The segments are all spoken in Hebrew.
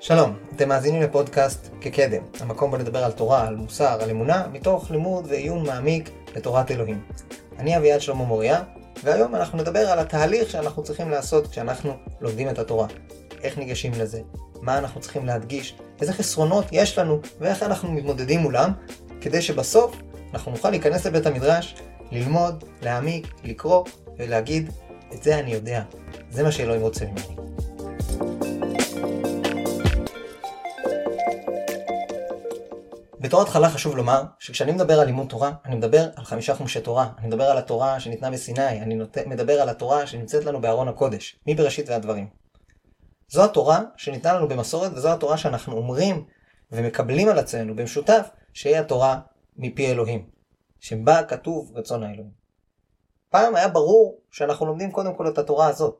שלום, אתם מאזינים לפודקאסט כקדם, המקום בו לדבר על תורה, על מוסר, על אמונה, מתוך לימוד ועיון מעמיק לתורת אלוהים. אני אביעד שלמה מוריה, והיום אנחנו נדבר על התהליך שאנחנו צריכים לעשות כשאנחנו לומדים את התורה. איך ניגשים לזה, מה אנחנו צריכים להדגיש, איזה חסרונות יש לנו ואיך אנחנו מתמודדים מולם, כדי שבסוף אנחנו נוכל להיכנס לבית המדרש, ללמוד, להעמיק, לקרוא ולהגיד, את זה אני יודע, זה מה שאלוהים רוצה ממני. בתור התחלה חשוב לומר שכשאני מדבר על לימוד תורה, אני מדבר על חמישה חומשי תורה. אני מדבר על התורה שניתנה בסיני, אני נות... מדבר על התורה שנמצאת לנו בארון הקודש, מבראשית ועד דברים. זו התורה שניתנה לנו במסורת וזו התורה שאנחנו אומרים ומקבלים על עצמנו במשותף שהיא התורה מפי אלוהים, שבה כתוב רצון האלוהים. פעם היה ברור שאנחנו לומדים קודם כל את התורה הזאת.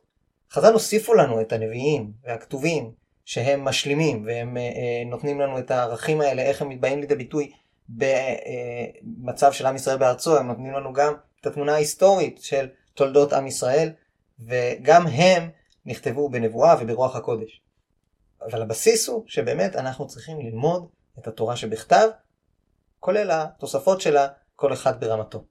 חז"ל הוסיפו לנו את הנביאים והכתובים שהם משלימים והם אה, אה, נותנים לנו את הערכים האלה, איך הם באים לידי ביטוי במצב אה, של עם ישראל בארצו, הם נותנים לנו גם את התמונה ההיסטורית של תולדות עם ישראל, וגם הם נכתבו בנבואה וברוח הקודש. אבל הבסיס הוא שבאמת אנחנו צריכים ללמוד את התורה שבכתב, כולל התוספות שלה, כל אחד ברמתו.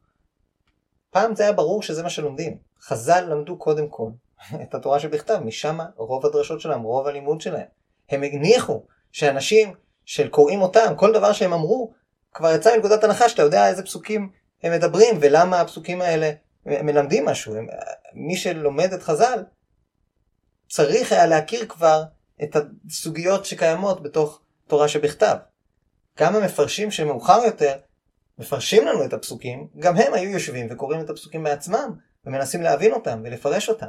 פעם זה היה ברור שזה מה שלומדים. חז"ל למדו קודם כל את התורה שבכתב, משם רוב הדרשות שלהם, רוב הלימוד שלהם. הם הניחו שאנשים של קוראים אותם, כל דבר שהם אמרו, כבר יצא מנקודת הנחה שאתה יודע איזה פסוקים הם מדברים ולמה הפסוקים האלה מלמדים משהו. הם, מי שלומד את חז"ל צריך היה להכיר כבר את הסוגיות שקיימות בתוך תורה שבכתב. גם המפרשים שמאוחר יותר מפרשים לנו את הפסוקים, גם הם היו יושבים וקוראים את הפסוקים בעצמם ומנסים להבין אותם ולפרש אותם.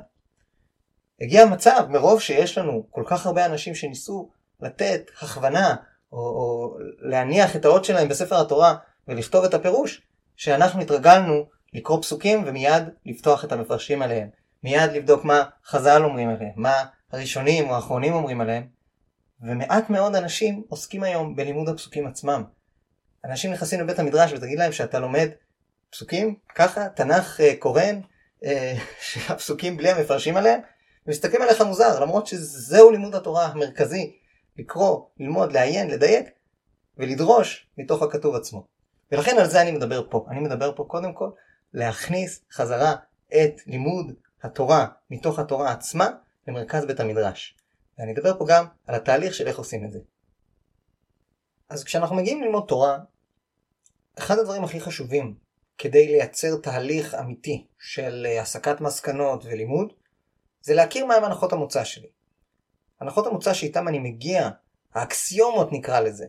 הגיע מצב, מרוב שיש לנו כל כך הרבה אנשים שניסו לתת הכוונה או, או להניח את האות שלהם בספר התורה ולכתוב את הפירוש, שאנחנו התרגלנו לקרוא פסוקים ומיד לפתוח את המפרשים עליהם. מיד לבדוק מה חז"ל אומרים עליהם, מה הראשונים או האחרונים אומרים עליהם. ומעט מאוד אנשים עוסקים היום בלימוד הפסוקים עצמם. אנשים נכנסים לבית המדרש ותגיד להם שאתה לומד פסוקים ככה, תנ"ך אה, קורן, אה, שהפסוקים בלי המפרשים עליהם, ומסתכלים עליך מוזר, למרות שזהו לימוד התורה המרכזי, לקרוא, ללמוד, לעיין, לדייק, ולדרוש מתוך הכתוב עצמו. ולכן על זה אני מדבר פה. אני מדבר פה קודם כל להכניס חזרה את לימוד התורה מתוך התורה עצמה למרכז בית המדרש. ואני אדבר פה גם על התהליך של איך עושים את זה. אז כשאנחנו מגיעים ללמוד תורה, אחד הדברים הכי חשובים כדי לייצר תהליך אמיתי של הסקת מסקנות ולימוד, זה להכיר מהם הנחות המוצא שלי. הנחות המוצא שאיתם אני מגיע, האקסיומות נקרא לזה,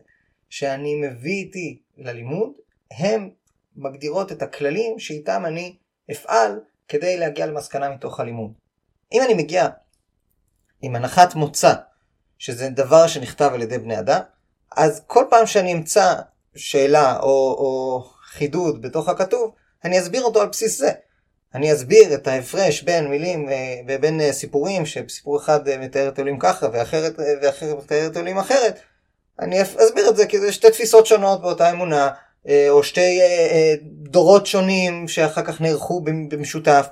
שאני מביא איתי ללימוד, הן מגדירות את הכללים שאיתם אני אפעל כדי להגיע למסקנה מתוך הלימוד. אם אני מגיע עם הנחת מוצא, שזה דבר שנכתב על ידי בני אדם, אז כל פעם שאני אמצא שאלה או, או חידוד בתוך הכתוב, אני אסביר אותו על בסיס זה. אני אסביר את ההפרש בין מילים אה, ובין אה, סיפורים, שסיפור אחד אה, מתאר את אלוהים ככה ואחרת, ואחר מתאר את אלוהים אחרת, אני אסביר את זה כי זה שתי תפיסות שונות באותה אמונה, או שתי דורות שונים שאחר כך נערכו במשותף.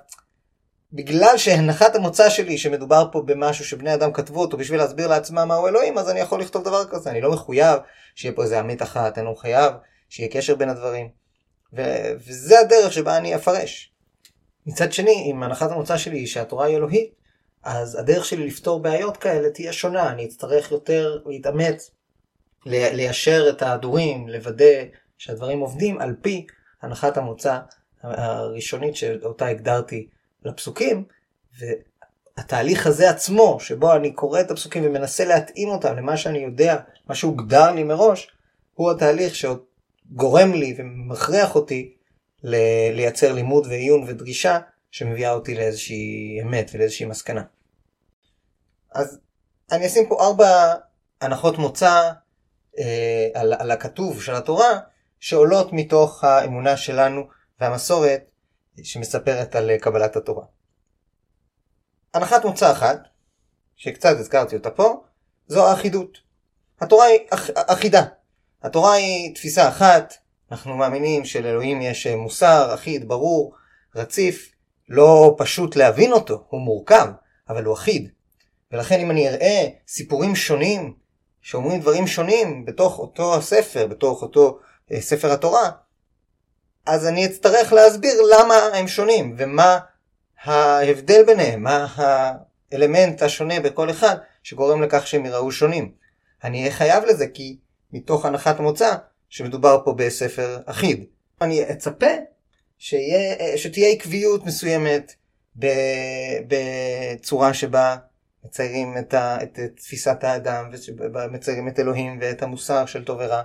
בגלל שהנחת המוצא שלי שמדובר פה במשהו שבני אדם כתבו אותו בשביל להסביר לעצמם מהו אלוהים, אז אני יכול לכתוב דבר כזה, אני לא מחויב שיהיה פה איזה עמית אחת, אני לא חייב שיהיה קשר בין הדברים. ו- וזה הדרך שבה אני אפרש. מצד שני, אם הנחת המוצא שלי היא שהתורה היא אלוהית, אז הדרך שלי לפתור בעיות כאלה תהיה שונה, אני אצטרך יותר להתאמץ, ליישר את ההדורים, לוודא שהדברים עובדים על פי הנחת המוצא הראשונית שאותה הגדרתי לפסוקים, והתהליך הזה עצמו, שבו אני קורא את הפסוקים ומנסה להתאים אותם למה שאני יודע, מה שהוגדר לי מראש, הוא התהליך שגורם לי ומכריח אותי לייצר לימוד ועיון ודרישה שמביאה אותי לאיזושהי אמת ולאיזושהי מסקנה. אז אני אשים פה ארבע הנחות מוצא אה, על, על הכתוב של התורה שעולות מתוך האמונה שלנו והמסורת שמספרת על קבלת התורה. הנחת מוצא אחת, שקצת הזכרתי אותה פה, זו האחידות. התורה היא אח, אחידה. התורה היא תפיסה אחת, אנחנו מאמינים שלאלוהים יש מוסר אחיד, ברור, רציף, לא פשוט להבין אותו, הוא מורכב, אבל הוא אחיד. ולכן אם אני אראה סיפורים שונים, שאומרים דברים שונים בתוך אותו הספר, בתוך אותו אה, ספר התורה, אז אני אצטרך להסביר למה הם שונים, ומה ההבדל ביניהם, מה האלמנט השונה בכל אחד שגורם לכך שהם יראו שונים. אני אהיה חייב לזה כי מתוך הנחת מוצא שמדובר פה בספר אחיד. אני אצפה שיה, שתהיה עקביות מסוימת בצורה שבה מציירים את, ה, את תפיסת האדם ומציירים את אלוהים ואת המוסר של טוב ורע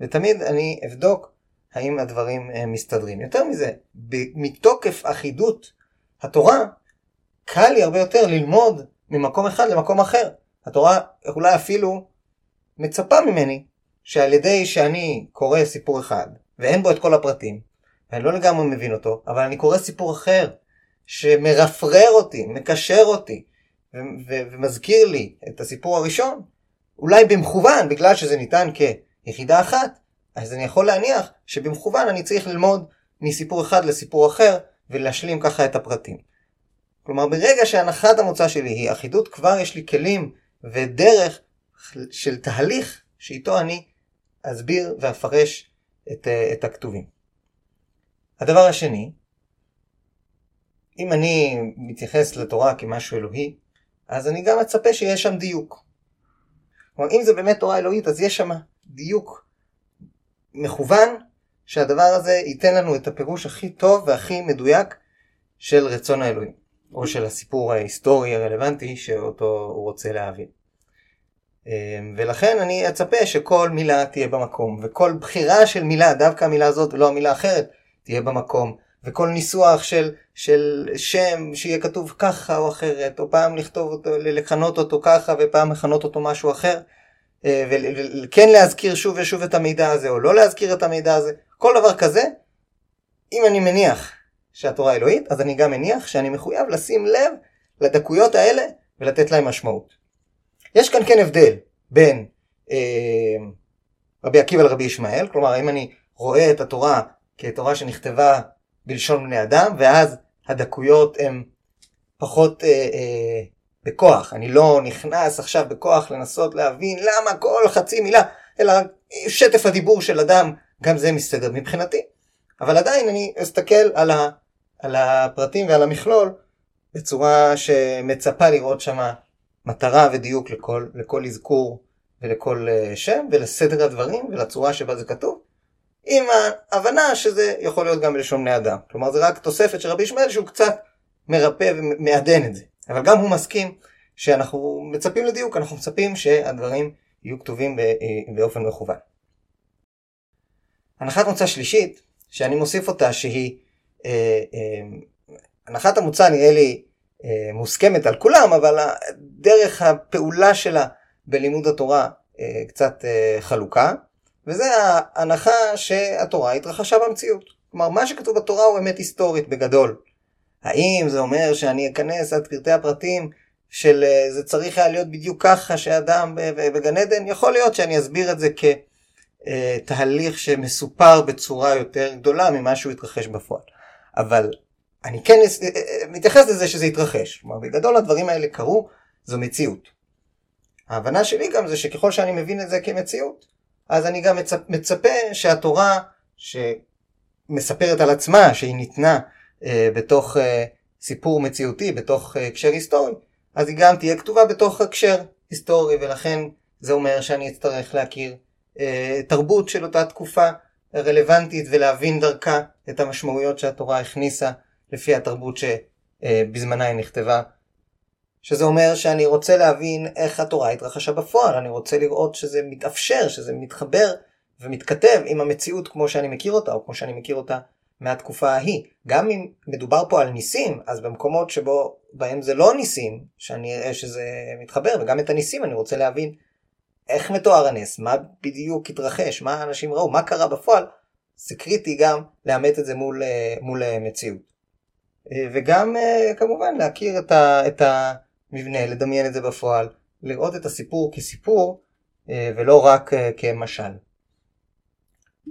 ותמיד אני אבדוק האם הדברים אה, מסתדרים. יותר מזה, מתוקף אחידות התורה קל לי הרבה יותר ללמוד ממקום אחד למקום אחר. התורה אולי אפילו מצפה ממני שעל ידי שאני קורא סיפור אחד ואין בו את כל הפרטים ואני לא לגמרי מבין אותו אבל אני קורא סיפור אחר שמרפרר אותי, מקשר אותי ומזכיר לי את הסיפור הראשון אולי במכוון בגלל שזה ניתן כיחידה אחת אז אני יכול להניח שבמכוון אני צריך ללמוד מסיפור אחד לסיפור אחר ולהשלים ככה את הפרטים. כלומר ברגע שהנחת המוצא שלי היא אחידות כבר יש לי כלים ודרך של תהליך שאיתו אני אסביר ואפרש את, את הכתובים. הדבר השני, אם אני מתייחס לתורה כמשהו אלוהי, אז אני גם מצפה שיש שם דיוק. כלומר, אם זה באמת תורה אלוהית, אז יש שם דיוק מכוון, שהדבר הזה ייתן לנו את הפירוש הכי טוב והכי מדויק של רצון האלוהים, או של הסיפור ההיסטורי הרלוונטי שאותו הוא רוצה להבין. אמ, ולכן אני אצפה שכל מילה תהיה במקום, וכל בחירה של מילה, דווקא המילה הזאת ולא המילה האחרת, תהיה במקום, וכל ניסוח של, של שם שיהיה כתוב ככה או אחרת, או פעם לכתוב אותו, לכנות אותו ככה ופעם לכנות אותו משהו אחר, וכן להזכיר שוב ושוב את המידע הזה, או לא להזכיר את המידע הזה, כל דבר כזה, אם אני מניח שהתורה אלוהית, אז אני גם מניח שאני מחויב לשים לב לדקויות האלה ולתת להם משמעות. יש כאן כן הבדל בין אה, רבי עקיבא לרבי ישמעאל, כלומר אם אני רואה את התורה כתורה שנכתבה בלשון בני אדם, ואז הדקויות הן פחות אה, אה, בכוח, אני לא נכנס עכשיו בכוח לנסות להבין למה כל חצי מילה, אלא שטף הדיבור של אדם, גם זה מסתדר מבחינתי. אבל עדיין אני אסתכל על, ה, על הפרטים ועל המכלול בצורה שמצפה לראות שמה מטרה ודיוק לכל, לכל אזכור ולכל uh, שם ולסדר הדברים ולצורה שבה זה כתוב, עם ההבנה שזה יכול להיות גם בלשון בני אדם. כלומר זה רק תוספת של רבי ישמעאל שהוא קצת מרפא ומעדן את זה. אבל גם הוא מסכים שאנחנו מצפים לדיוק, אנחנו מצפים שהדברים יהיו כתובים אה, באופן מכוון. הנחת מוצא שלישית, שאני מוסיף אותה שהיא, אה, אה, הנחת המוצא נראה לי אה, מוסכמת על כולם, אבל דרך הפעולה שלה בלימוד התורה אה, קצת אה, חלוקה, וזה ההנחה שהתורה התרחשה במציאות. כלומר, מה שכתוב בתורה הוא אמת היסטורית בגדול. האם זה אומר שאני אכנס עד פרטי הפרטים של זה צריך היה להיות בדיוק ככה שאדם בגן עדן? יכול להיות שאני אסביר את זה כתהליך שמסופר בצורה יותר גדולה ממה שהוא התרחש בפועל. אבל אני כן אה, אה, מתייחס לזה שזה יתרחש. כלומר, בגדול הדברים האלה קרו, זו מציאות. ההבנה שלי גם זה שככל שאני מבין את זה כמציאות, אז אני גם מצפ, מצפה שהתורה שמספרת על עצמה, שהיא ניתנה אה, בתוך אה, סיפור מציאותי, בתוך אה, הקשר היסטורי, אז היא גם תהיה כתובה בתוך הקשר היסטורי, ולכן זה אומר שאני אצטרך להכיר אה, תרבות של אותה תקופה רלוונטית ולהבין דרכה את המשמעויות שהתורה הכניסה לפי התרבות שבזמנה היא נכתבה. שזה אומר שאני רוצה להבין איך התורה התרחשה בפועל, אני רוצה לראות שזה מתאפשר, שזה מתחבר ומתכתב עם המציאות כמו שאני מכיר אותה, או כמו שאני מכיר אותה מהתקופה ההיא. גם אם מדובר פה על ניסים, אז במקומות שבו, בהם זה לא ניסים, שאני אראה שזה מתחבר, וגם את הניסים אני רוצה להבין איך מתואר הנס, מה בדיוק התרחש, מה האנשים ראו, מה קרה בפועל, זה קריטי גם לאמת את זה מול, אה, מול אה, מציאות. אה, וגם כמובן להכיר את, ה, את המבנה, לדמיין את זה בפועל, לראות את הסיפור כסיפור ולא רק כמשל.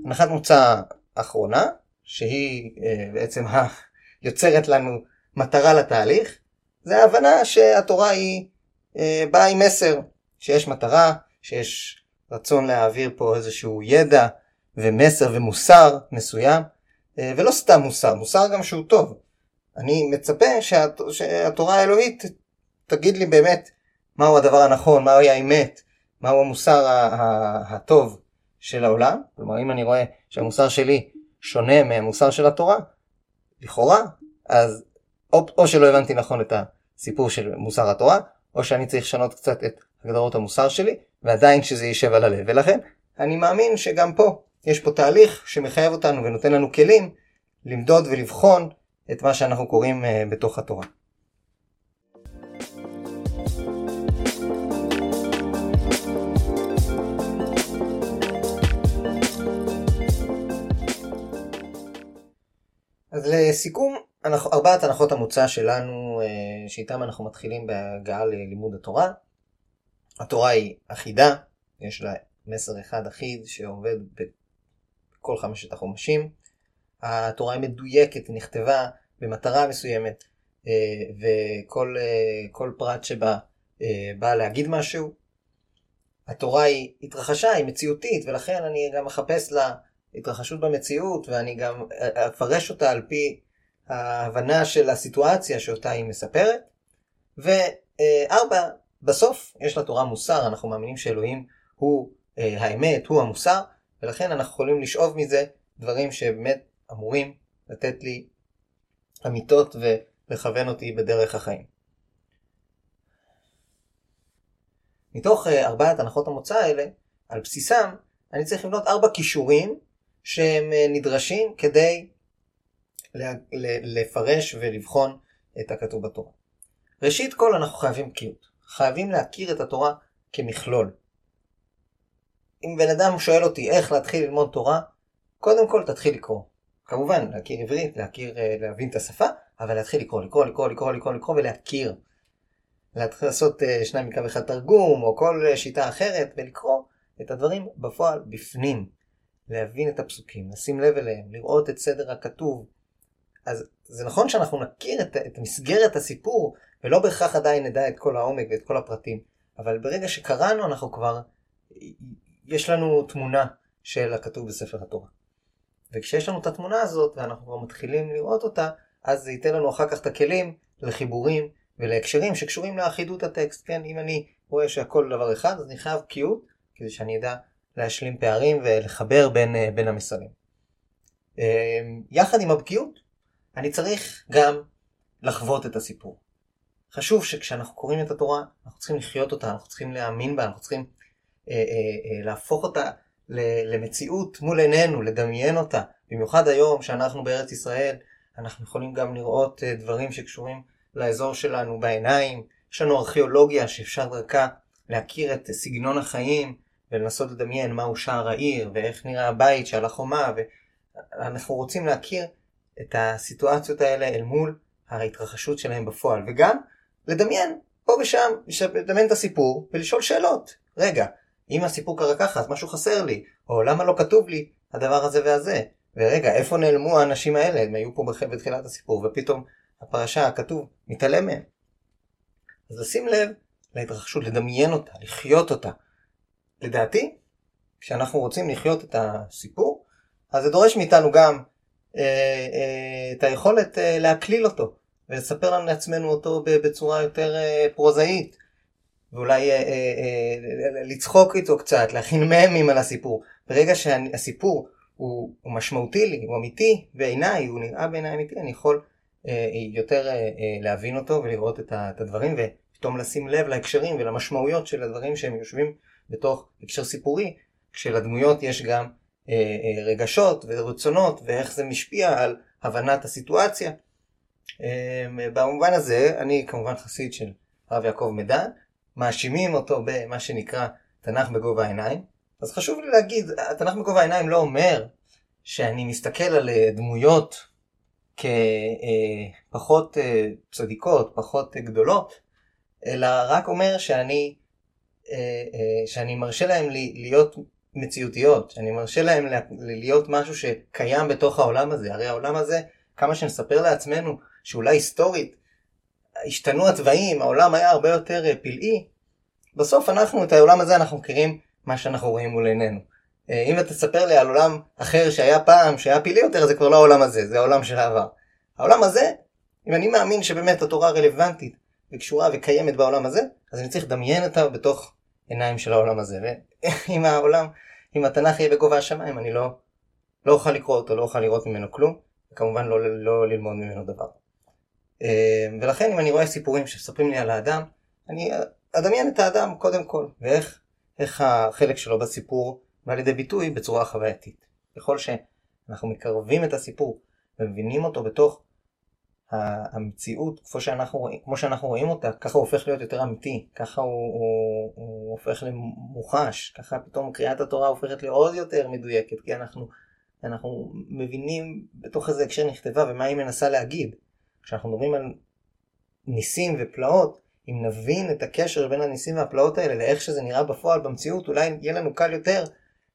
הנחת מוצא אחרונה, שהיא אה, בעצם יוצרת לנו מטרה לתהליך, זה ההבנה שהתורה היא אה, באה עם מסר, שיש מטרה, שיש רצון להעביר פה איזשהו ידע ומסר ומוסר מסוים, אה, ולא סתם מוסר, מוסר גם שהוא טוב. אני מצפה שהת... שהתורה האלוהית תגיד לי באמת מהו הדבר הנכון, מהי האמת, מהו המוסר הטוב של העולם. כלומר, אם אני רואה שהמוסר שלי שונה מהמוסר של התורה, לכאורה, אז או, או שלא הבנתי נכון את הסיפור של מוסר התורה, או שאני צריך לשנות קצת את הגדרות המוסר שלי, ועדיין שזה יישב על הלב. ולכן, אני מאמין שגם פה יש פה תהליך שמחייב אותנו ונותן לנו כלים למדוד ולבחון את מה שאנחנו קוראים uh, בתוך התורה. אז לסיכום, אנחנו, ארבעת הנחות המוצא שלנו, uh, שאיתם אנחנו מתחילים בהגעה ללימוד התורה. התורה היא אחידה, יש לה מסר אחד אחיד שעובד בכל חמשת החומשים. התורה היא מדויקת, היא נכתבה במטרה מסוימת, אה, וכל אה, פרט שבה אה, בא להגיד משהו. התורה היא התרחשה, היא מציאותית, ולכן אני גם מחפש לה התרחשות במציאות, ואני גם אפרש אותה על פי ההבנה של הסיטואציה שאותה היא מספרת. וארבע, בסוף יש לתורה מוסר, אנחנו מאמינים שאלוהים הוא האמת, הוא המוסר, ולכן אנחנו יכולים לשאוב מזה דברים שבאמת אמורים לתת לי אמיתות ולכוון אותי בדרך החיים. מתוך אה, ארבעת הנחות המוצא האלה, על בסיסם, אני צריך לבנות ארבע כישורים שהם אה, נדרשים כדי לפרש ולבחון את הכתוב בתורה. ראשית כל אנחנו חייבים בקיאות. חייבים להכיר את התורה כמכלול. אם בן אדם שואל אותי איך להתחיל ללמוד תורה, קודם כל תתחיל לקרוא. כמובן, להכיר עברית, להכיר, אה, להבין את השפה, אבל להתחיל לקרוא, לקרוא, לקרוא, לקרוא, לקרוא, לקרוא ולהכיר. להתחיל לעשות אה, שניים מקו אחד תרגום, או כל שיטה אחרת, ולקרוא את הדברים בפועל בפנים. להבין את הפסוקים, לשים לב אליהם, לראות את סדר הכתוב. אז זה נכון שאנחנו נכיר את, את מסגרת הסיפור, ולא בהכרח עדיין נדע את כל העומק ואת כל הפרטים, אבל ברגע שקראנו אנחנו כבר, יש לנו תמונה של הכתוב בספר התורה. וכשיש לנו את התמונה הזאת ואנחנו כבר מתחילים לראות אותה, אז זה ייתן לנו אחר כך את הכלים לחיבורים ולהקשרים שקשורים לאחידות הטקסט. כן, אם אני רואה שהכל דבר אחד, אז אני חייב בקיאות כדי שאני אדע להשלים פערים ולחבר בין, אה, בין המסרים. אמ, יחד עם הבקיאות, אני צריך גם לחוות את הסיפור. חשוב שכשאנחנו קוראים את התורה, אנחנו צריכים לחיות אותה, אנחנו צריכים להאמין בה, אנחנו צריכים אה, אה, אה, להפוך אותה למציאות מול עינינו, לדמיין אותה. במיוחד היום שאנחנו בארץ ישראל, אנחנו יכולים גם לראות אה, דברים שקשורים לאזור שלנו בעיניים. יש לנו ארכיאולוגיה שאפשר דרכה להכיר את סגנון החיים ולנסות לדמיין מהו שער העיר ואיך נראה הבית שעל החומה ואנחנו רוצים להכיר את הסיטואציות האלה אל מול ההתרחשות שלהם בפועל וגם לדמיין פה ושם, לדמיין את הסיפור ולשאול שאלות. רגע, אם הסיפור קרה ככה, אז משהו חסר לי, או למה לא כתוב לי הדבר הזה והזה. ורגע, איפה נעלמו האנשים האלה? הם היו פה בתחילת הסיפור, ופתאום הפרשה, הכתוב, מתעלם מהם. אז לשים לב להתרחשות, לדמיין אותה, לחיות אותה. לדעתי, כשאנחנו רוצים לחיות את הסיפור, אז זה דורש מאיתנו גם אה, אה, את היכולת אה, להקליל אותו, ולספר לנו לעצמנו אותו בצורה יותר אה, פרוזאית, ואולי אה, אה, אה, לצחוק איתו קצת, להכין ממים על הסיפור. ברגע שהסיפור הוא, הוא משמעותי לי, הוא אמיתי בעיניי, הוא נראה בעיניי אמיתי, אני יכול אה, יותר אה, אה, להבין אותו ולראות את, את הדברים ופתאום לשים לב להקשרים ולמשמעויות של הדברים שהם יושבים בתוך הקשר סיפורי, כשלדמויות יש גם אה, אה, רגשות ורצונות ואיך זה משפיע על הבנת הסיטואציה. אה, במובן הזה אני כמובן חסיד של הרב יעקב מדן, מאשימים אותו במה שנקרא תנ"ך בגובה העיניים. אז חשוב לי להגיד, התנ"ך בגובה העיניים לא אומר שאני מסתכל על אה, דמויות כפחות אה, אה, צדיקות, פחות גדולות, אלא רק אומר שאני, שאני מרשה להם להיות מציאותיות, שאני מרשה להם להיות משהו שקיים בתוך העולם הזה. הרי העולם הזה, כמה שנספר לעצמנו שאולי היסטורית השתנו הצבעים, העולם היה הרבה יותר אה, פלאי, בסוף אנחנו, את העולם הזה אנחנו מכירים מה שאנחנו רואים מול עינינו. אה, אם אתה תספר לי על עולם אחר שהיה פעם, שהיה פלאי יותר, זה כבר לא העולם הזה, זה העולם של העבר. העולם הזה, אם אני מאמין שבאמת התורה רלוונטית וקשורה וקיימת בעולם הזה, אז אני צריך לדמיין אותה בתוך עיניים של העולם הזה. ואם העולם, אם התנ"ך יהיה בגובה השמיים, אני לא, לא אוכל לקרוא אותו, לא אוכל לראות ממנו כלום, וכמובן לא, לא ללמוד ממנו דבר. אה, ולכן אם אני רואה סיפורים שמספרים לי על האדם, אני אדמיין את האדם קודם כל, ואיך איך החלק שלו בסיפור בא לידי ביטוי בצורה חווייתית. ככל שאנחנו מקרבים את הסיפור ומבינים אותו בתוך המציאות כמו שאנחנו, כמו שאנחנו רואים אותה, ככה הוא הופך להיות יותר אמיתי, ככה הוא, הוא, הוא הופך למוחש, ככה פתאום קריאת התורה הופכת לעוד יותר מדויקת, כי אנחנו, אנחנו מבינים בתוך איזה הקשר נכתבה ומה היא מנסה להגיד. כשאנחנו מדברים על ניסים ופלאות, אם נבין את הקשר בין הניסים והפלאות האלה לאיך שזה נראה בפועל במציאות, אולי יהיה לנו קל יותר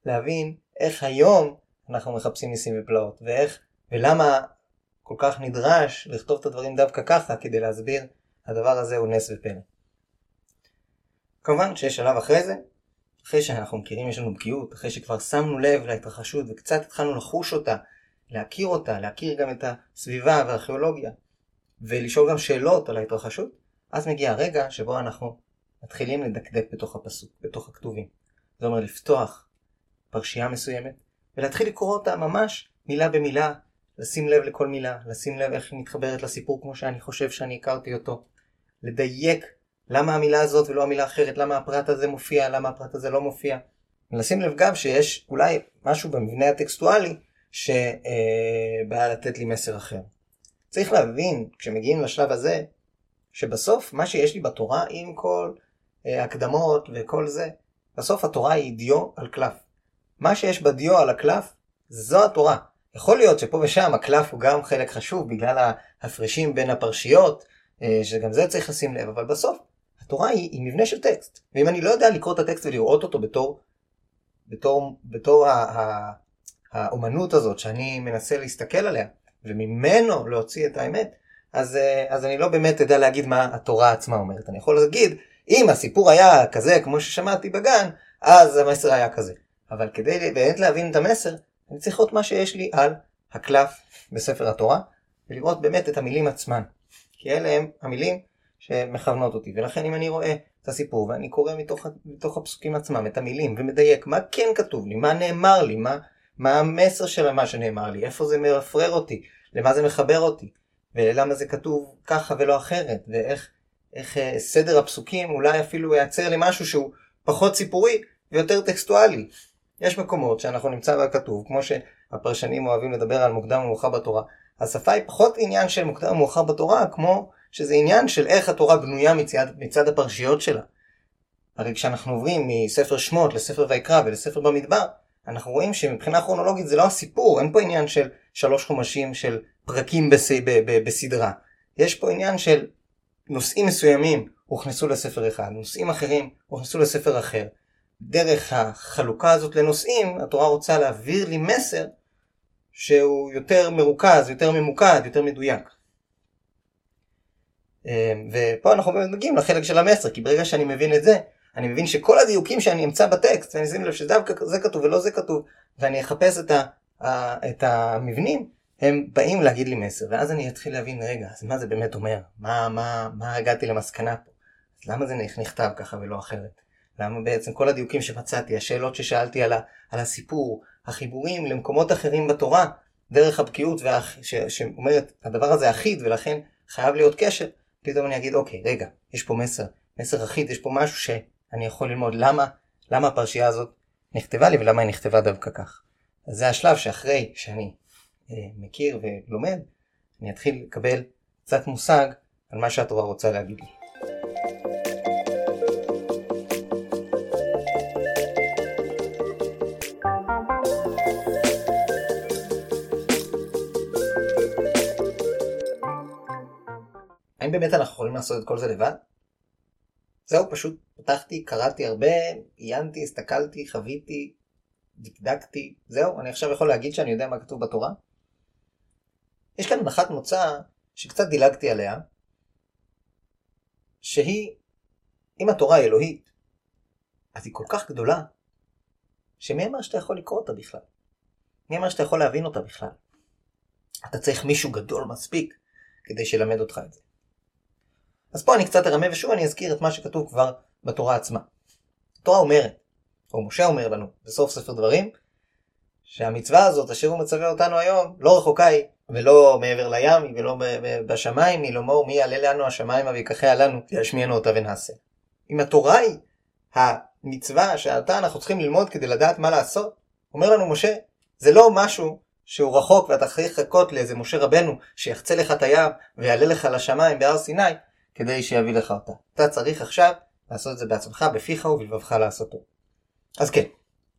להבין איך היום אנחנו מחפשים ניסים ופלאות, ואיך, ולמה כל כך נדרש לכתוב את הדברים דווקא ככה כדי להסביר הדבר הזה הוא נס ופלא. כמובן שיש שלב אחרי זה, אחרי שאנחנו מכירים, יש לנו בקיאות, אחרי שכבר שמנו לב להתרחשות וקצת התחלנו לחוש אותה, להכיר אותה, להכיר גם את הסביבה והארכיאולוגיה, ולשאול גם שאלות על ההתרחשות, אז מגיע הרגע שבו אנחנו מתחילים לדקדק בתוך הפסוק, בתוך הכתובים. זה אומר לפתוח פרשייה מסוימת ולהתחיל לקרוא אותה ממש מילה במילה, לשים לב לכל מילה, לשים לב איך היא מתחברת לסיפור כמו שאני חושב שאני הכרתי אותו, לדייק למה המילה הזאת ולא המילה אחרת, למה הפרט הזה מופיע, למה הפרט הזה לא מופיע. ולשים לב גם שיש אולי משהו במבנה הטקסטואלי שבא לתת לי מסר אחר. צריך להבין, כשמגיעים לשלב הזה, שבסוף מה שיש לי בתורה עם כל אה, הקדמות וכל זה, בסוף התורה היא דיו על קלף. מה שיש בדיו על הקלף, זו התורה. יכול להיות שפה ושם הקלף הוא גם חלק חשוב בגלל ההפרשים בין הפרשיות, אה, שגם זה צריך לשים לב, אבל בסוף התורה היא, היא מבנה של טקסט. ואם אני לא יודע לקרוא את הטקסט ולראות אותו בתור, בתור, בתור ה, ה, האומנות הזאת שאני מנסה להסתכל עליה, וממנו להוציא את האמת, אז, אה, אז אני לא באמת אדע להגיד מה התורה עצמה אומרת. אני יכול להגיד, אם הסיפור היה כזה כמו ששמעתי בגן, אז המסר היה כזה. אבל כדי באמת להבין את המסר, אני צריך לראות מה שיש לי על הקלף בספר התורה, ולראות באמת את המילים עצמן. כי אלה הם המילים שמכוונות אותי. ולכן אם אני רואה את הסיפור ואני קורא מתוך, מתוך הפסוקים עצמם את המילים ומדייק מה כן כתוב לי, מה נאמר לי, מה, מה המסר של מה שנאמר לי, איפה זה מרפרר אותי, למה זה מחבר אותי, ולמה זה כתוב ככה ולא אחרת, ואיך איך, uh, סדר הפסוקים אולי אפילו ייצר לי משהו שהוא פחות סיפורי ויותר טקסטואלי. יש מקומות שאנחנו נמצא בכתוב, כמו שהפרשנים אוהבים לדבר על מוקדם ומאוחר בתורה. השפה היא פחות עניין של מוקדם ומאוחר בתורה, כמו שזה עניין של איך התורה בנויה מצד, מצד הפרשיות שלה. הרי כשאנחנו עוברים מספר שמות לספר ויקרא ולספר במדבר, אנחנו רואים שמבחינה כרונולוגית זה לא הסיפור, אין פה עניין של שלוש חומשים של פרקים בס... ב... ב... בסדרה. יש פה עניין של נושאים מסוימים הוכנסו לספר אחד, נושאים אחרים הוכנסו לספר אחר. דרך החלוקה הזאת לנושאים, התורה רוצה להעביר לי מסר שהוא יותר מרוכז, יותר ממוקד, יותר מדויק. אמ, ופה אנחנו מגיעים לחלק של המסר, כי ברגע שאני מבין את זה, אני מבין שכל הדיוקים שאני אמצא בטקסט, ואני אשים לב שדווקא זה כתוב ולא זה כתוב, ואני אחפש את, ה, את המבנים, הם באים להגיד לי מסר, ואז אני אתחיל להבין, רגע, אז מה זה באמת אומר? מה, מה, מה הגעתי למסקנה פה? אז למה זה נכתב ככה ולא אחרת? למה בעצם כל הדיוקים שמצאתי, השאלות ששאלתי על, ה, על הסיפור, החיבורים למקומות אחרים בתורה, דרך הבקיאות והאח... ש... שאומרת, הדבר הזה אחיד ולכן חייב להיות קשר, פתאום אני אגיד, אוקיי, רגע, יש פה מסר, מסר אחיד, יש פה משהו שאני יכול ללמוד, למה, למה הפרשייה הזאת נכתבה לי ולמה היא נכתבה דווקא כך. אז זה השלב שאחרי שאני אה, מכיר ולומד, אני אתחיל לקבל קצת מושג על מה שהתורה רוצה להגיד לי. האם באמת אנחנו יכולים לעשות את כל זה לבד? זהו, פשוט פתחתי, קראתי הרבה, עיינתי, הסתכלתי, חוויתי, דקדקתי, זהו, אני עכשיו יכול להגיד שאני יודע מה כתוב בתורה? יש כאן הנחת מוצא שקצת דילגתי עליה, שהיא, אם התורה היא אלוהית, אז היא כל כך גדולה, שמי אמר שאתה יכול לקרוא אותה בכלל? מי אמר שאתה יכול להבין אותה בכלל? אתה צריך מישהו גדול מספיק כדי שילמד אותך את זה. אז פה אני קצת ארמה ושוב אני אזכיר את מה שכתוב כבר בתורה עצמה. התורה אומרת, או משה אומר לנו בסוף ספר דברים, שהמצווה הזאת אשר הוא מצווה אותנו היום לא רחוקה היא ולא מעבר לים היא ולא בשמיים היא לומר מי יעלה לנו השמיימה ויקחיה לנו וישמיענו אותה ונעשה. אם התורה היא המצווה שאתה אנחנו צריכים ללמוד כדי לדעת מה לעשות, אומר לנו משה, זה לא משהו שהוא רחוק ואתה צריך לחכות לאיזה משה רבנו שיחצה לך את הים ויעלה לך לשמיים בהר סיני כדי שיביא לך אותה. אתה צריך עכשיו לעשות את זה בעצמך, בפיך ובלבבך לעשותו. אז כן,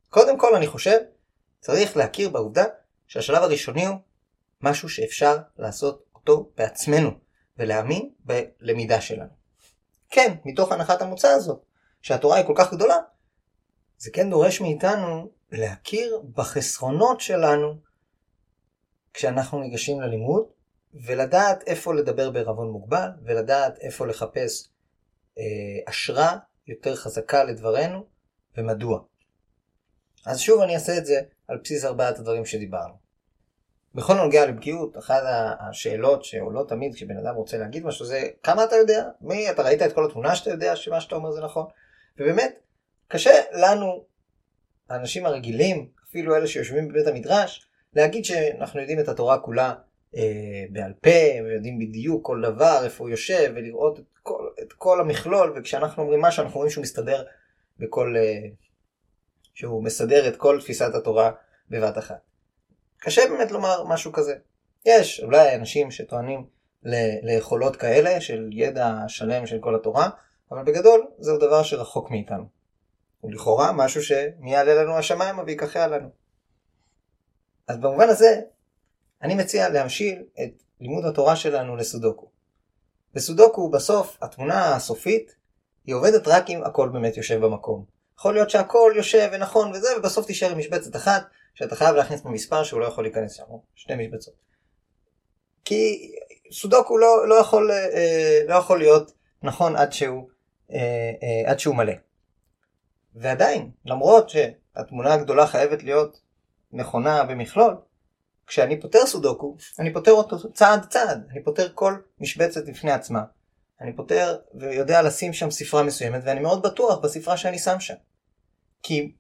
קודם כל אני חושב, צריך להכיר בעובדה שהשלב הראשוני הוא משהו שאפשר לעשות אותו בעצמנו, ולהאמין בלמידה שלנו. כן, מתוך הנחת המוצא הזאת, שהתורה היא כל כך גדולה, זה כן דורש מאיתנו להכיר בחסרונות שלנו כשאנחנו ניגשים ללימוד, ולדעת איפה לדבר בערבון מוגבל, ולדעת איפה לחפש אה, השראה יותר חזקה לדברנו, ומדוע. אז שוב אני אעשה את זה על בסיס ארבעת הדברים שדיברנו. בכל נוגע לבקיאות, אחת השאלות שעולות תמיד כשבן אדם רוצה להגיד משהו זה כמה אתה יודע? מי, אתה ראית את כל התמונה שאתה יודע שמה שאתה אומר זה נכון? ובאמת, קשה לנו, האנשים הרגילים, אפילו אלה שיושבים בבית המדרש, להגיד שאנחנו יודעים את התורה כולה בעל פה, ויודעים בדיוק כל דבר, איפה הוא יושב, ולראות את כל, את כל המכלול, וכשאנחנו אומרים משהו אנחנו רואים שהוא מסתדר בכל... אה, שהוא מסדר את כל תפיסת התורה בבת אחת. קשה באמת לומר משהו כזה. יש אולי אנשים שטוענים ליכולות כאלה של ידע שלם של כל התורה, אבל בגדול זהו דבר שרחוק מאיתנו. ולכאורה משהו שמי יעלה לנו השמיים ויקחיה לנו. אז במובן הזה, אני מציע להמשיל את לימוד התורה שלנו לסודוקו. בסודוקו בסוף, התמונה הסופית, היא עובדת רק אם הכל באמת יושב במקום. יכול להיות שהכל יושב ונכון וזה, ובסוף תישאר עם משבצת אחת, שאתה חייב להכניס במספר שהוא לא יכול להיכנס שם, שתי משבצות. כי סודוקו לא, לא, יכול, אה, לא יכול להיות נכון עד שהוא, אה, אה, עד שהוא מלא. ועדיין, למרות שהתמונה הגדולה חייבת להיות נכונה במכלול, כשאני פותר סודוקו, אני פותר אותו צעד צעד, אני פותר כל משבצת לפני עצמה. אני פותר ויודע לשים שם ספרה מסוימת, ואני מאוד בטוח בספרה שאני שם שם. כי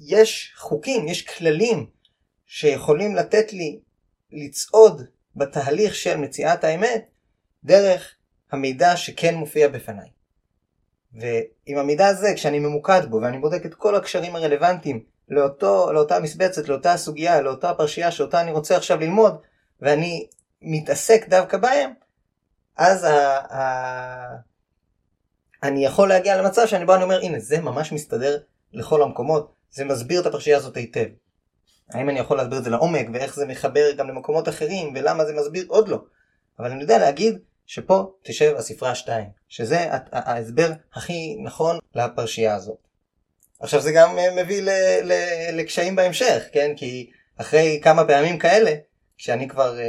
יש חוקים, יש כללים שיכולים לתת לי לצעוד בתהליך של מציאת האמת דרך המידע שכן מופיע בפניי. ועם המידע הזה, כשאני ממוקד בו ואני בודק את כל הקשרים הרלוונטיים לאותו, לאותה משבצת, לאותה סוגיה, לאותה פרשייה שאותה אני רוצה עכשיו ללמוד, ואני מתעסק דווקא בהם, אז ה, ה, אני יכול להגיע למצב שאני בא ואני אומר, הנה, זה ממש מסתדר לכל המקומות, זה מסביר את הפרשייה הזאת היטב. האם אני יכול להסביר את זה לעומק, ואיך זה מחבר גם למקומות אחרים, ולמה זה מסביר? עוד לא. אבל אני יודע להגיד שפה תשב הספרה 2, שזה ההסבר הכי נכון לפרשייה הזאת. עכשיו זה גם אה, מביא ל, ל, לקשיים בהמשך, כן? כי אחרי כמה פעמים כאלה, כשאני כבר אה,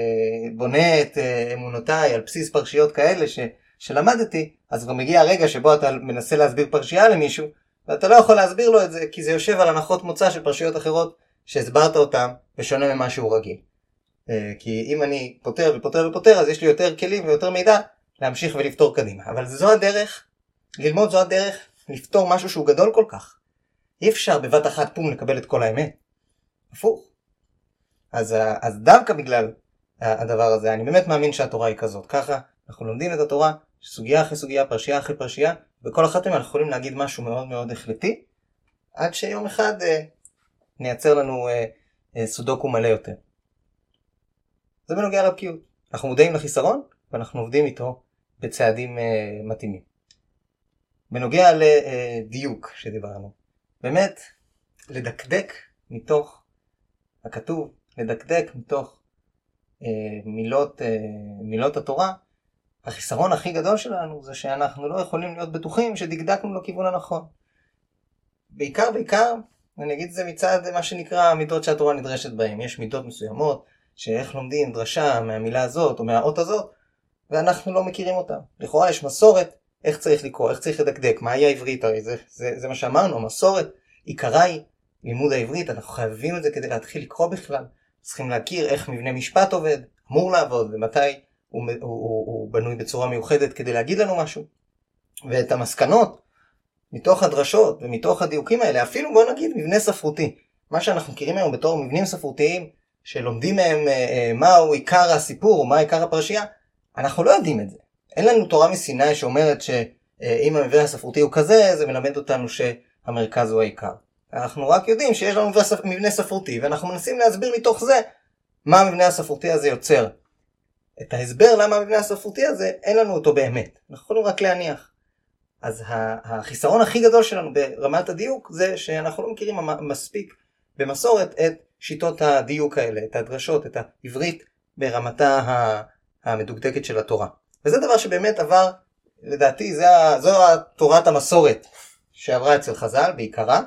בונה את אה, אמונותיי על בסיס פרשיות כאלה ש, שלמדתי, אז כבר מגיע הרגע שבו אתה מנסה להסביר פרשייה למישהו, ואתה לא יכול להסביר לו את זה, כי זה יושב על הנחות מוצא של פרשיות אחרות שהסברת אותן בשונה ממה שהוא רגיל. אה, כי אם אני פותר ופותר ופותר, אז יש לי יותר כלים ויותר מידע להמשיך ולפתור קדימה. אבל זו הדרך, ללמוד זו הדרך לפתור משהו שהוא גדול כל כך. אי אפשר בבת אחת פום לקבל את כל האמת. הפוך. אז, אז דווקא בגלל הדבר הזה, אני באמת מאמין שהתורה היא כזאת. ככה אנחנו לומדים את התורה, סוגיה אחרי סוגיה, פרשייה אחרי פרשייה, וכל אחת מהן אנחנו יכולים להגיד משהו מאוד מאוד החלטי, עד שיום אחד אה, נייצר לנו אה, אה, סודוקו מלא יותר. זה בנוגע לבקיאות. אנחנו מודעים לחיסרון, ואנחנו עובדים איתו בצעדים אה, מתאימים. בנוגע לדיוק שדיברנו, באמת לדקדק מתוך הכתוב, לדקדק מתוך אה, מילות, אה, מילות התורה, החיסרון הכי גדול שלנו זה שאנחנו לא יכולים להיות בטוחים שדקדקנו לכיוון הנכון. בעיקר בעיקר אני אגיד את זה מצד מה שנקרא המידות שהתורה נדרשת בהן. יש מידות מסוימות, שאיך לומדים דרשה מהמילה הזאת או מהאות הזאת, ואנחנו לא מכירים אותה. לכאורה יש מסורת, איך צריך לקרוא, איך צריך לדקדק, מהי העברית, הרי זה, זה, זה מה שאמרנו, המסורת, עיקרה היא לימוד העברית, אנחנו חייבים את זה כדי להתחיל לקרוא בכלל. צריכים להכיר איך מבנה משפט עובד, אמור לעבוד, ומתי הוא, הוא, הוא, הוא בנוי בצורה מיוחדת כדי להגיד לנו משהו. ואת המסקנות מתוך הדרשות ומתוך הדיוקים האלה, אפילו בוא נגיד מבנה ספרותי. מה שאנחנו מכירים היום בתור מבנים ספרותיים, שלומדים מהם אה, אה, מהו עיקר הסיפור מה עיקר הפרשייה, אנחנו לא יודעים את זה. אין לנו תורה מסיני שאומרת שאם המבנה הספרותי הוא כזה, זה מלמד אותנו שהמרכז הוא העיקר. אנחנו רק יודעים שיש לנו מבנה ספרותי, ואנחנו מנסים להסביר מתוך זה מה המבנה הספרותי הזה יוצר. את ההסבר למה המבנה הספרותי הזה, אין לנו אותו באמת. אנחנו יכולים רק להניח. אז החיסרון הכי גדול שלנו ברמת הדיוק זה שאנחנו לא מכירים מספיק במסורת את שיטות הדיוק האלה, את הדרשות, את העברית ברמתה המדוקדקת של התורה. וזה דבר שבאמת עבר, לדעתי, זה, זו תורת המסורת שעברה אצל חז"ל בעיקרה,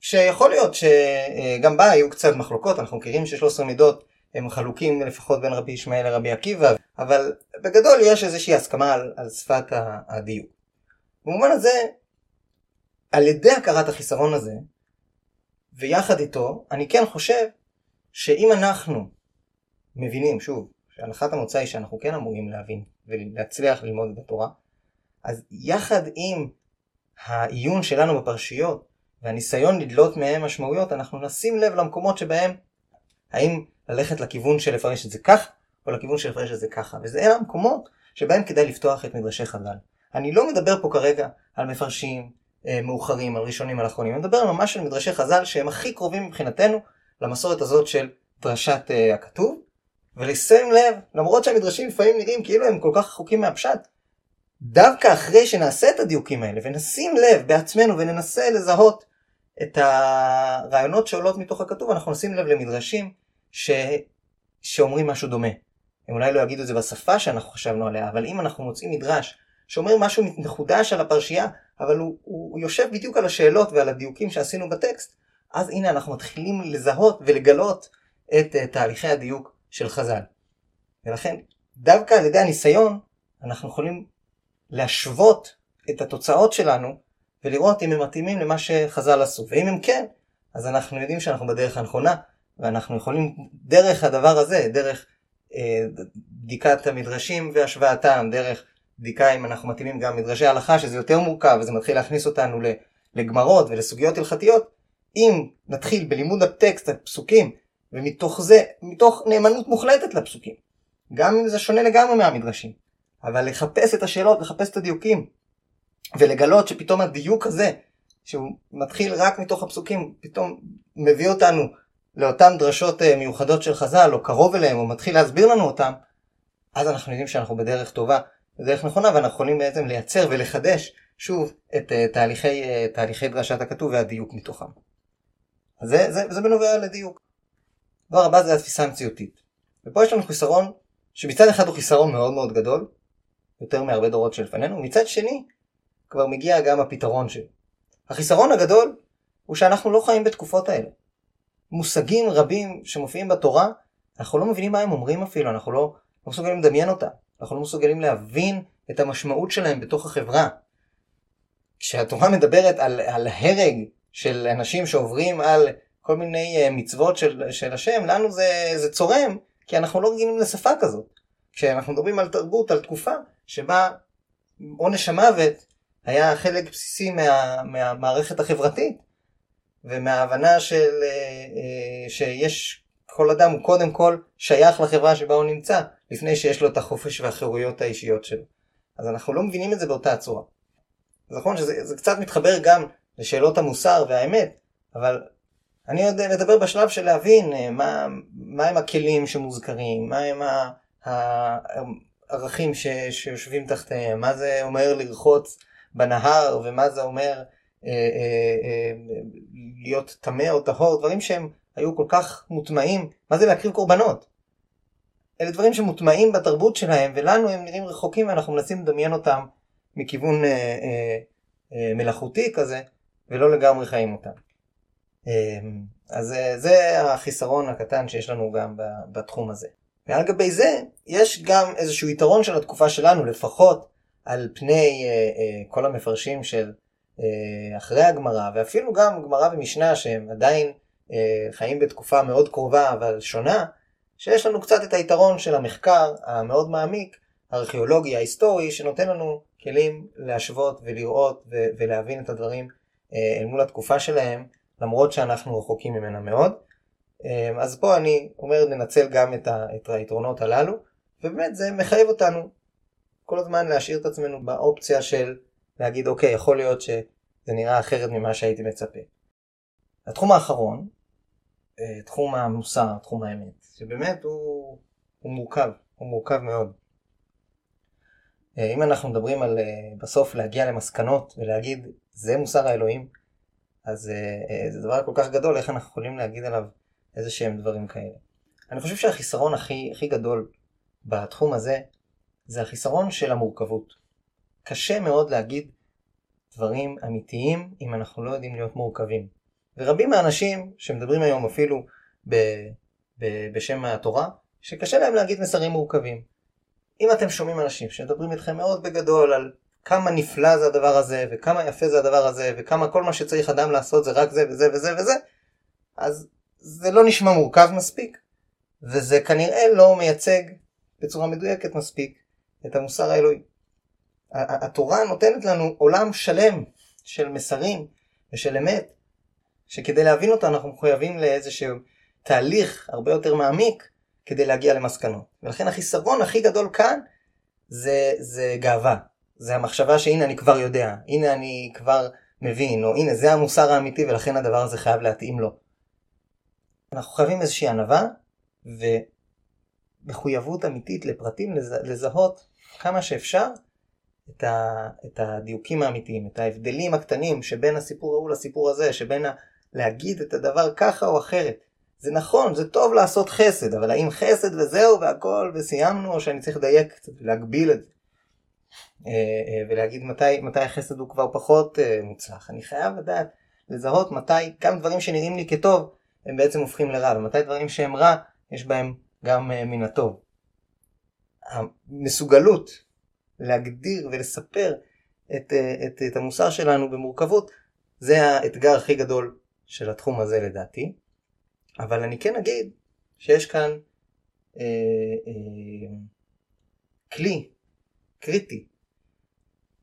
שיכול להיות שגם בה היו קצת מחלוקות, אנחנו מכירים ש-13 מידות הם חלוקים לפחות בין רבי ישמעאל לרבי עקיבא, אבל בגדול יש איזושהי הסכמה על, על שפת הדיוק. במובן הזה, על ידי הכרת החיסרון הזה, ויחד איתו, אני כן חושב שאם אנחנו מבינים, שוב, שהנחת המוצא היא שאנחנו כן אמורים להבין ולהצליח ללמוד את התורה, אז יחד עם העיון שלנו בפרשיות והניסיון לדלות מהם משמעויות, אנחנו נשים לב למקומות שבהם האם ללכת לכיוון של לפרש את זה כך, או לכיוון של לפרש את זה ככה. וזה אלה המקומות שבהם כדאי לפתוח את מדרשי חז"ל. אני לא מדבר פה כרגע על מפרשים אה, מאוחרים, על ראשונים, על אחרונים, אני מדבר ממש על מדרשי חז"ל שהם הכי קרובים מבחינתנו למסורת הזאת של דרשת אה, הכתוב, ולשים לב, למרות שהמדרשים לפעמים נראים כאילו הם כל כך רחוקים מהפשט, דווקא אחרי שנעשה את הדיוקים האלה ונשים לב בעצמנו וננסה לזהות את הרעיונות שעולות מתוך הכתוב, אנחנו נשים לב למדרשים ש... שאומרים משהו דומה. הם אולי לא יגידו את זה בשפה שאנחנו חשבנו עליה, אבל אם אנחנו מוצאים מדרש שאומר משהו מחודש על הפרשייה, אבל הוא, הוא, הוא יושב בדיוק על השאלות ועל הדיוקים שעשינו בטקסט, אז הנה אנחנו מתחילים לזהות ולגלות את uh, תהליכי הדיוק של חז"ל. ולכן, דווקא על ידי הניסיון, אנחנו יכולים להשוות את התוצאות שלנו ולראות אם הם מתאימים למה שחז"ל עשו. ואם הם כן, אז אנחנו יודעים שאנחנו בדרך הנכונה, ואנחנו יכולים דרך הדבר הזה, דרך אה, בדיקת המדרשים והשוואתם, דרך בדיקה אם אנחנו מתאימים גם מדרשי הלכה, שזה יותר מורכב, וזה מתחיל להכניס אותנו לגמרות ולסוגיות הלכתיות, אם נתחיל בלימוד הטקסט, הפסוקים, ומתוך זה, מתוך נאמנות מוחלטת לפסוקים, גם אם זה שונה לגמרי מהמדרשים, אבל לחפש את השאלות, לחפש את הדיוקים, ולגלות שפתאום הדיוק הזה, שהוא מתחיל רק מתוך הפסוקים, פתאום מביא אותנו לאותן דרשות אה, מיוחדות של חז"ל, או קרוב אליהם, או מתחיל להסביר לנו אותם, אז אנחנו יודעים שאנחנו בדרך טובה, בדרך נכונה, ואנחנו יכולים בעצם לייצר ולחדש שוב את uh, תהליכי, uh, תהליכי דרשת הכתוב והדיוק מתוכם. זה, זה, זה בנובע לדיוק. דבר הבא זה התפיסה המציאותית. ופה יש לנו חיסרון, שמצד אחד הוא חיסרון מאוד מאוד גדול, יותר מהרבה דורות שלפנינו, מצד שני, כבר מגיע גם הפתרון שלו. החיסרון הגדול הוא שאנחנו לא חיים בתקופות האלה. מושגים רבים שמופיעים בתורה, אנחנו לא מבינים מה הם אומרים אפילו, אנחנו לא, לא מסוגלים לדמיין אותם. אנחנו לא מסוגלים להבין את המשמעות שלהם בתוך החברה. כשהתורה מדברת על, על הרג של אנשים שעוברים על כל מיני אה, מצוות של, של השם, לנו זה, זה צורם, כי אנחנו לא רגילים לשפה כזאת. כשאנחנו מדברים על תרבות, על תקופה שבה עונש המוות היה חלק בסיסי מה, מהמערכת החברתית, ומההבנה של, אה, אה, שיש, כל אדם הוא קודם כל שייך לחברה שבה הוא נמצא, לפני שיש לו את החופש והחירויות האישיות שלו. אז אנחנו לא מבינים את זה באותה צורה. זה נכון שזה קצת מתחבר גם לשאלות המוסר והאמת, אבל אני עוד מדבר בשלב של להבין אה, מה, מה הם הכלים שמוזכרים, מה הם הערכים ש, שיושבים תחתיהם, מה זה אומר לרחוץ בנהר ומה זה אומר אה, אה, אה, להיות טמא או טהור, דברים שהם היו כל כך מוטמעים, מה זה להקריב קורבנות? אלה דברים שמוטמעים בתרבות שלהם ולנו הם נראים רחוקים ואנחנו מנסים לדמיין אותם מכיוון אה, אה, אה, מלאכותי כזה ולא לגמרי חיים אותם. אז זה החיסרון הקטן שיש לנו גם בתחום הזה. ועל גבי זה יש גם איזשהו יתרון של התקופה שלנו לפחות על פני כל המפרשים של אחרי הגמרא ואפילו גם גמרא ומשנה שהם עדיין חיים בתקופה מאוד קרובה אבל שונה שיש לנו קצת את היתרון של המחקר המאוד מעמיק, הארכיאולוגי, ההיסטורי, שנותן לנו כלים להשוות ולראות ולהבין את הדברים אה, אל מול התקופה שלהם, למרות שאנחנו רחוקים ממנה מאוד. אה, אז פה אני אומר לנצל גם את, ה- את היתרונות הללו, ובאמת זה מחייב אותנו כל הזמן להשאיר את עצמנו באופציה של להגיד אוקיי, יכול להיות שזה נראה אחרת ממה שהייתי מצפה. התחום האחרון אה, תחום המוסר, תחום האמת, שבאמת הוא, הוא מורכב, הוא מורכב מאוד. אה, אם אנחנו מדברים על אה, בסוף להגיע למסקנות ולהגיד זה מוסר האלוהים, אז זה דבר כל כך גדול, איך אנחנו יכולים להגיד עליו איזה שהם דברים כאלה. אני חושב שהחיסרון הכי, הכי גדול בתחום הזה, זה החיסרון של המורכבות. קשה מאוד להגיד דברים אמיתיים אם אנחנו לא יודעים להיות מורכבים. ורבים מהאנשים שמדברים היום אפילו ב, ב, בשם התורה, שקשה להם להגיד מסרים מורכבים. אם אתם שומעים אנשים שמדברים איתכם מאוד בגדול על כמה נפלא זה הדבר הזה, וכמה יפה זה הדבר הזה, וכמה כל מה שצריך אדם לעשות זה רק זה וזה וזה וזה, אז זה לא נשמע מורכב מספיק, וזה כנראה לא מייצג בצורה מדויקת מספיק את המוסר האלוהי. התורה נותנת לנו עולם שלם של מסרים ושל אמת, שכדי להבין אותו אנחנו מחויבים לאיזשהו תהליך הרבה יותר מעמיק כדי להגיע למסקנות. ולכן החיסרון הכי גדול כאן זה, זה גאווה. זה המחשבה שהנה אני כבר יודע, הנה אני כבר מבין, או הנה זה המוסר האמיתי ולכן הדבר הזה חייב להתאים לו. אנחנו חייבים איזושהי ענווה ומחויבות אמיתית לפרטים לזה, לזהות כמה שאפשר את, ה, את הדיוקים האמיתיים, את ההבדלים הקטנים שבין הסיפור ההוא לסיפור הזה, שבין להגיד את הדבר ככה או אחרת. זה נכון, זה טוב לעשות חסד, אבל האם חסד וזהו והכל וסיימנו, או שאני צריך לדייק קצת ולהגביל את זה? אה, אה, ולהגיד מתי, מתי החסד הוא כבר פחות אה, מוצלח. אני חייב לדעת, לזהות מתי גם דברים שנראים לי כטוב, הם בעצם הופכים לרע, ומתי דברים שהם רע, יש בהם גם מן הטוב. המסוגלות להגדיר ולספר את, את, את המוסר שלנו במורכבות, זה האתגר הכי גדול של התחום הזה לדעתי, אבל אני כן אגיד שיש כאן אה, אה, כלי קריטי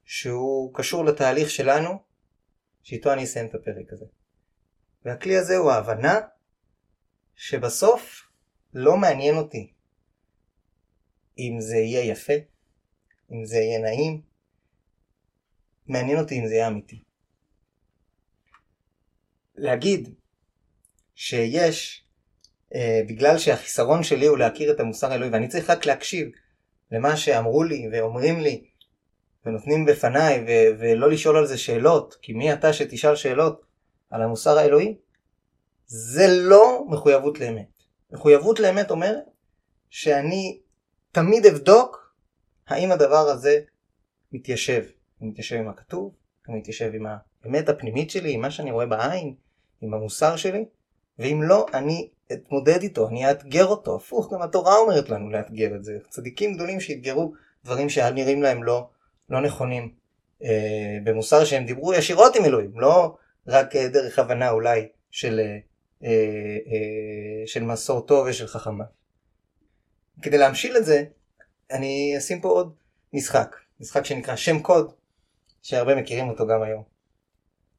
שהוא קשור לתהליך שלנו, שאיתו אני אסיים את הפרק הזה. והכלי הזה הוא ההבנה שבסוף לא מעניין אותי אם זה יהיה יפה, אם זה יהיה נעים, מעניין אותי אם זה יהיה אמיתי. להגיד שיש, אה, בגלל שהחיסרון שלי הוא להכיר את המוסר האלוהי ואני צריך רק להקשיב למה שאמרו לי ואומרים לי ונותנים בפניי ו- ולא לשאול על זה שאלות, כי מי אתה שתשאל שאלות על המוסר האלוהי? זה לא מחויבות לאמת. מחויבות לאמת אומרת שאני תמיד אבדוק האם הדבר הזה מתיישב. הוא מתיישב עם הכתוב, הוא מתיישב עם האמת הפנימית שלי, עם מה שאני רואה בעין, עם המוסר שלי, ואם לא, אני אתמודד איתו, אני אאתגר אותו. הפוך, גם התורה אומרת לנו לאתגר את זה. צדיקים גדולים שאתגרו דברים שנראים להם לא, לא נכונים אה, במוסר שהם דיברו ישירות עם אלוהים, לא רק אה, דרך הבנה אולי של, אה, אה, של מסורתו ושל חכמה. כדי להמשיל את זה, אני אשים פה עוד משחק, משחק שנקרא שם קוד, שהרבה מכירים אותו גם היום.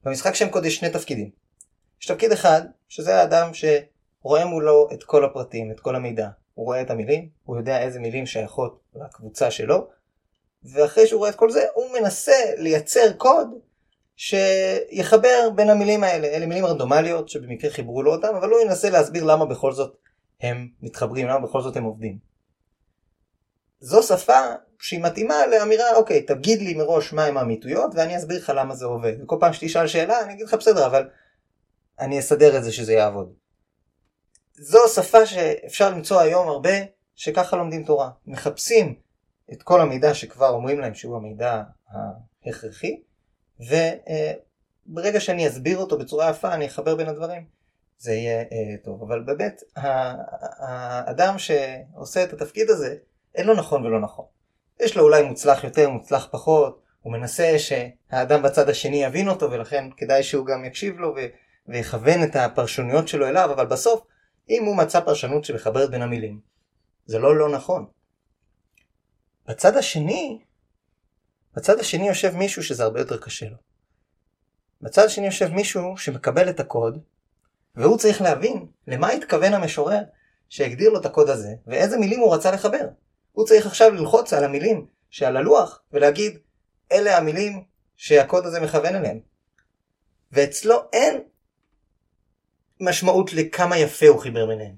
במשחק שם קוד יש שני תפקידים. יש תפקיד אחד, שזה האדם שרואה מולו את כל הפרטים, את כל המידע. הוא רואה את המילים, הוא יודע איזה מילים שייכות לקבוצה שלו, ואחרי שהוא רואה את כל זה, הוא מנסה לייצר קוד שיחבר בין המילים האלה. אלה מילים רנדומליות שבמקרה חיברו לו אותם, אבל הוא ינסה להסביר למה בכל זאת הם מתחברים, למה בכל זאת הם עובדים. זו שפה שהיא מתאימה לאמירה, אוקיי, תגיד לי מראש מהם האמיתויות ואני אסביר לך למה זה עובד. וכל פעם שתשאל שאלה אני אגיד לך בסדר, אבל אני אסדר את זה שזה יעבוד. זו שפה שאפשר למצוא היום הרבה שככה לומדים תורה. מחפשים את כל המידע שכבר אומרים להם שהוא המידע ההכרחי, וברגע שאני אסביר אותו בצורה יפה אני אחבר בין הדברים, זה יהיה אה, טוב. אבל באמת, האדם שעושה את התפקיד הזה, אין לו נכון ולא נכון. יש לו אולי מוצלח יותר, מוצלח פחות, הוא מנסה שהאדם בצד השני יבין אותו, ולכן כדאי שהוא גם יקשיב לו ו- ויכוון את הפרשנויות שלו אליו, אבל בסוף, אם הוא מצא פרשנות שמחברת בין המילים, זה לא לא נכון. בצד השני, בצד השני יושב מישהו שזה הרבה יותר קשה לו. בצד השני יושב מישהו שמקבל את הקוד, והוא צריך להבין למה התכוון המשורר שהגדיר לו את הקוד הזה, ואיזה מילים הוא רצה לחבר. הוא צריך עכשיו ללחוץ על המילים שעל הלוח, ולהגיד, אלה המילים שהקוד הזה מכוון אליהם. ואצלו אין משמעות לכמה יפה הוא חיבר ביניהם.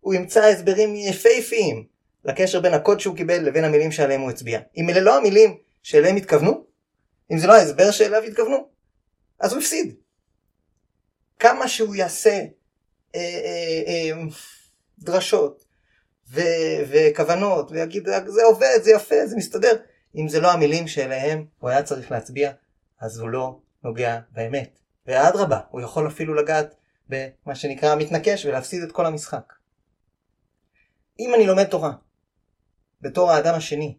הוא ימצא הסברים יפהפיים לקשר בין הקוד שהוא קיבל לבין המילים שעליהם הוא הצביע. אם אלה לא המילים שאליהם התכוונו, אם זה לא ההסבר שאליו התכוונו, אז הוא הפסיד. כמה שהוא יעשה אה, אה, אה, דרשות ו, וכוונות ויגיד זה עובד, זה יפה, זה מסתדר, אם זה לא המילים שאליהם הוא היה צריך להצביע, אז הוא לא נוגע באמת. ואדרבה, הוא יכול אפילו לגעת במה שנקרא מתנקש ולהפסיד את כל המשחק. אם אני לומד תורה, בתור האדם השני,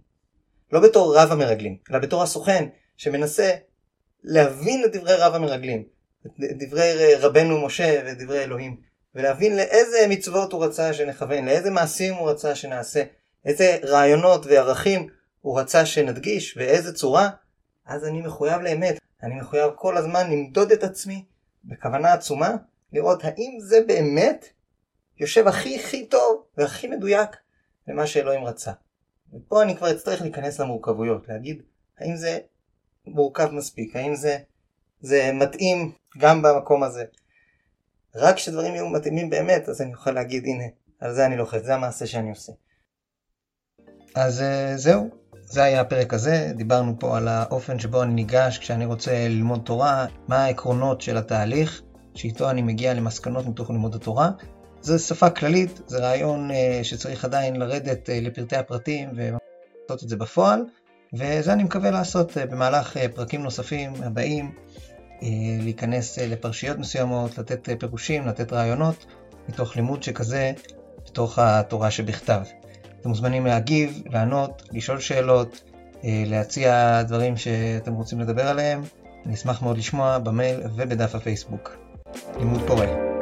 לא בתור רב המרגלים, אלא בתור הסוכן שמנסה להבין את דברי רב המרגלים, את דברי רבנו משה ואת דברי אלוהים, ולהבין לאיזה מצוות הוא רצה שנכוון, לאיזה מעשים הוא רצה שנעשה, איזה רעיונות וערכים הוא רצה שנדגיש, ואיזה צורה, אז אני מחויב לאמת. אני מחויב כל הזמן למדוד את עצמי בכוונה עצומה, לראות האם זה באמת יושב הכי הכי טוב והכי מדויק למה שאלוהים רצה. ופה אני כבר אצטרך להיכנס למורכבויות, להגיד האם זה מורכב מספיק, האם זה, זה מתאים גם במקום הזה. רק כשדברים יהיו מתאימים באמת, אז אני אוכל להגיד הנה, על זה אני לוחץ, זה המעשה שאני עושה. אז אה, זהו, זה היה הפרק הזה, דיברנו פה על האופן שבו אני ניגש כשאני רוצה ללמוד תורה, מה העקרונות של התהליך, שאיתו אני מגיע למסקנות מתוך לימוד התורה. זו שפה כללית, זה רעיון uh, שצריך עדיין לרדת uh, לפרטי הפרטים ולעשות את זה בפועל, וזה אני מקווה לעשות uh, במהלך פרקים נוספים הבאים, להיכנס לפרשיות מסוימות, לתת פירושים, לתת רעיונות, מתוך לימוד שכזה, בתוך התורה שבכתב. אתם מוזמנים להגיב, לענות, לשאול שאלות, להציע דברים שאתם רוצים לדבר עליהם. אני אשמח מאוד לשמוע במייל ובדף הפייסבוק. לימוד פורה.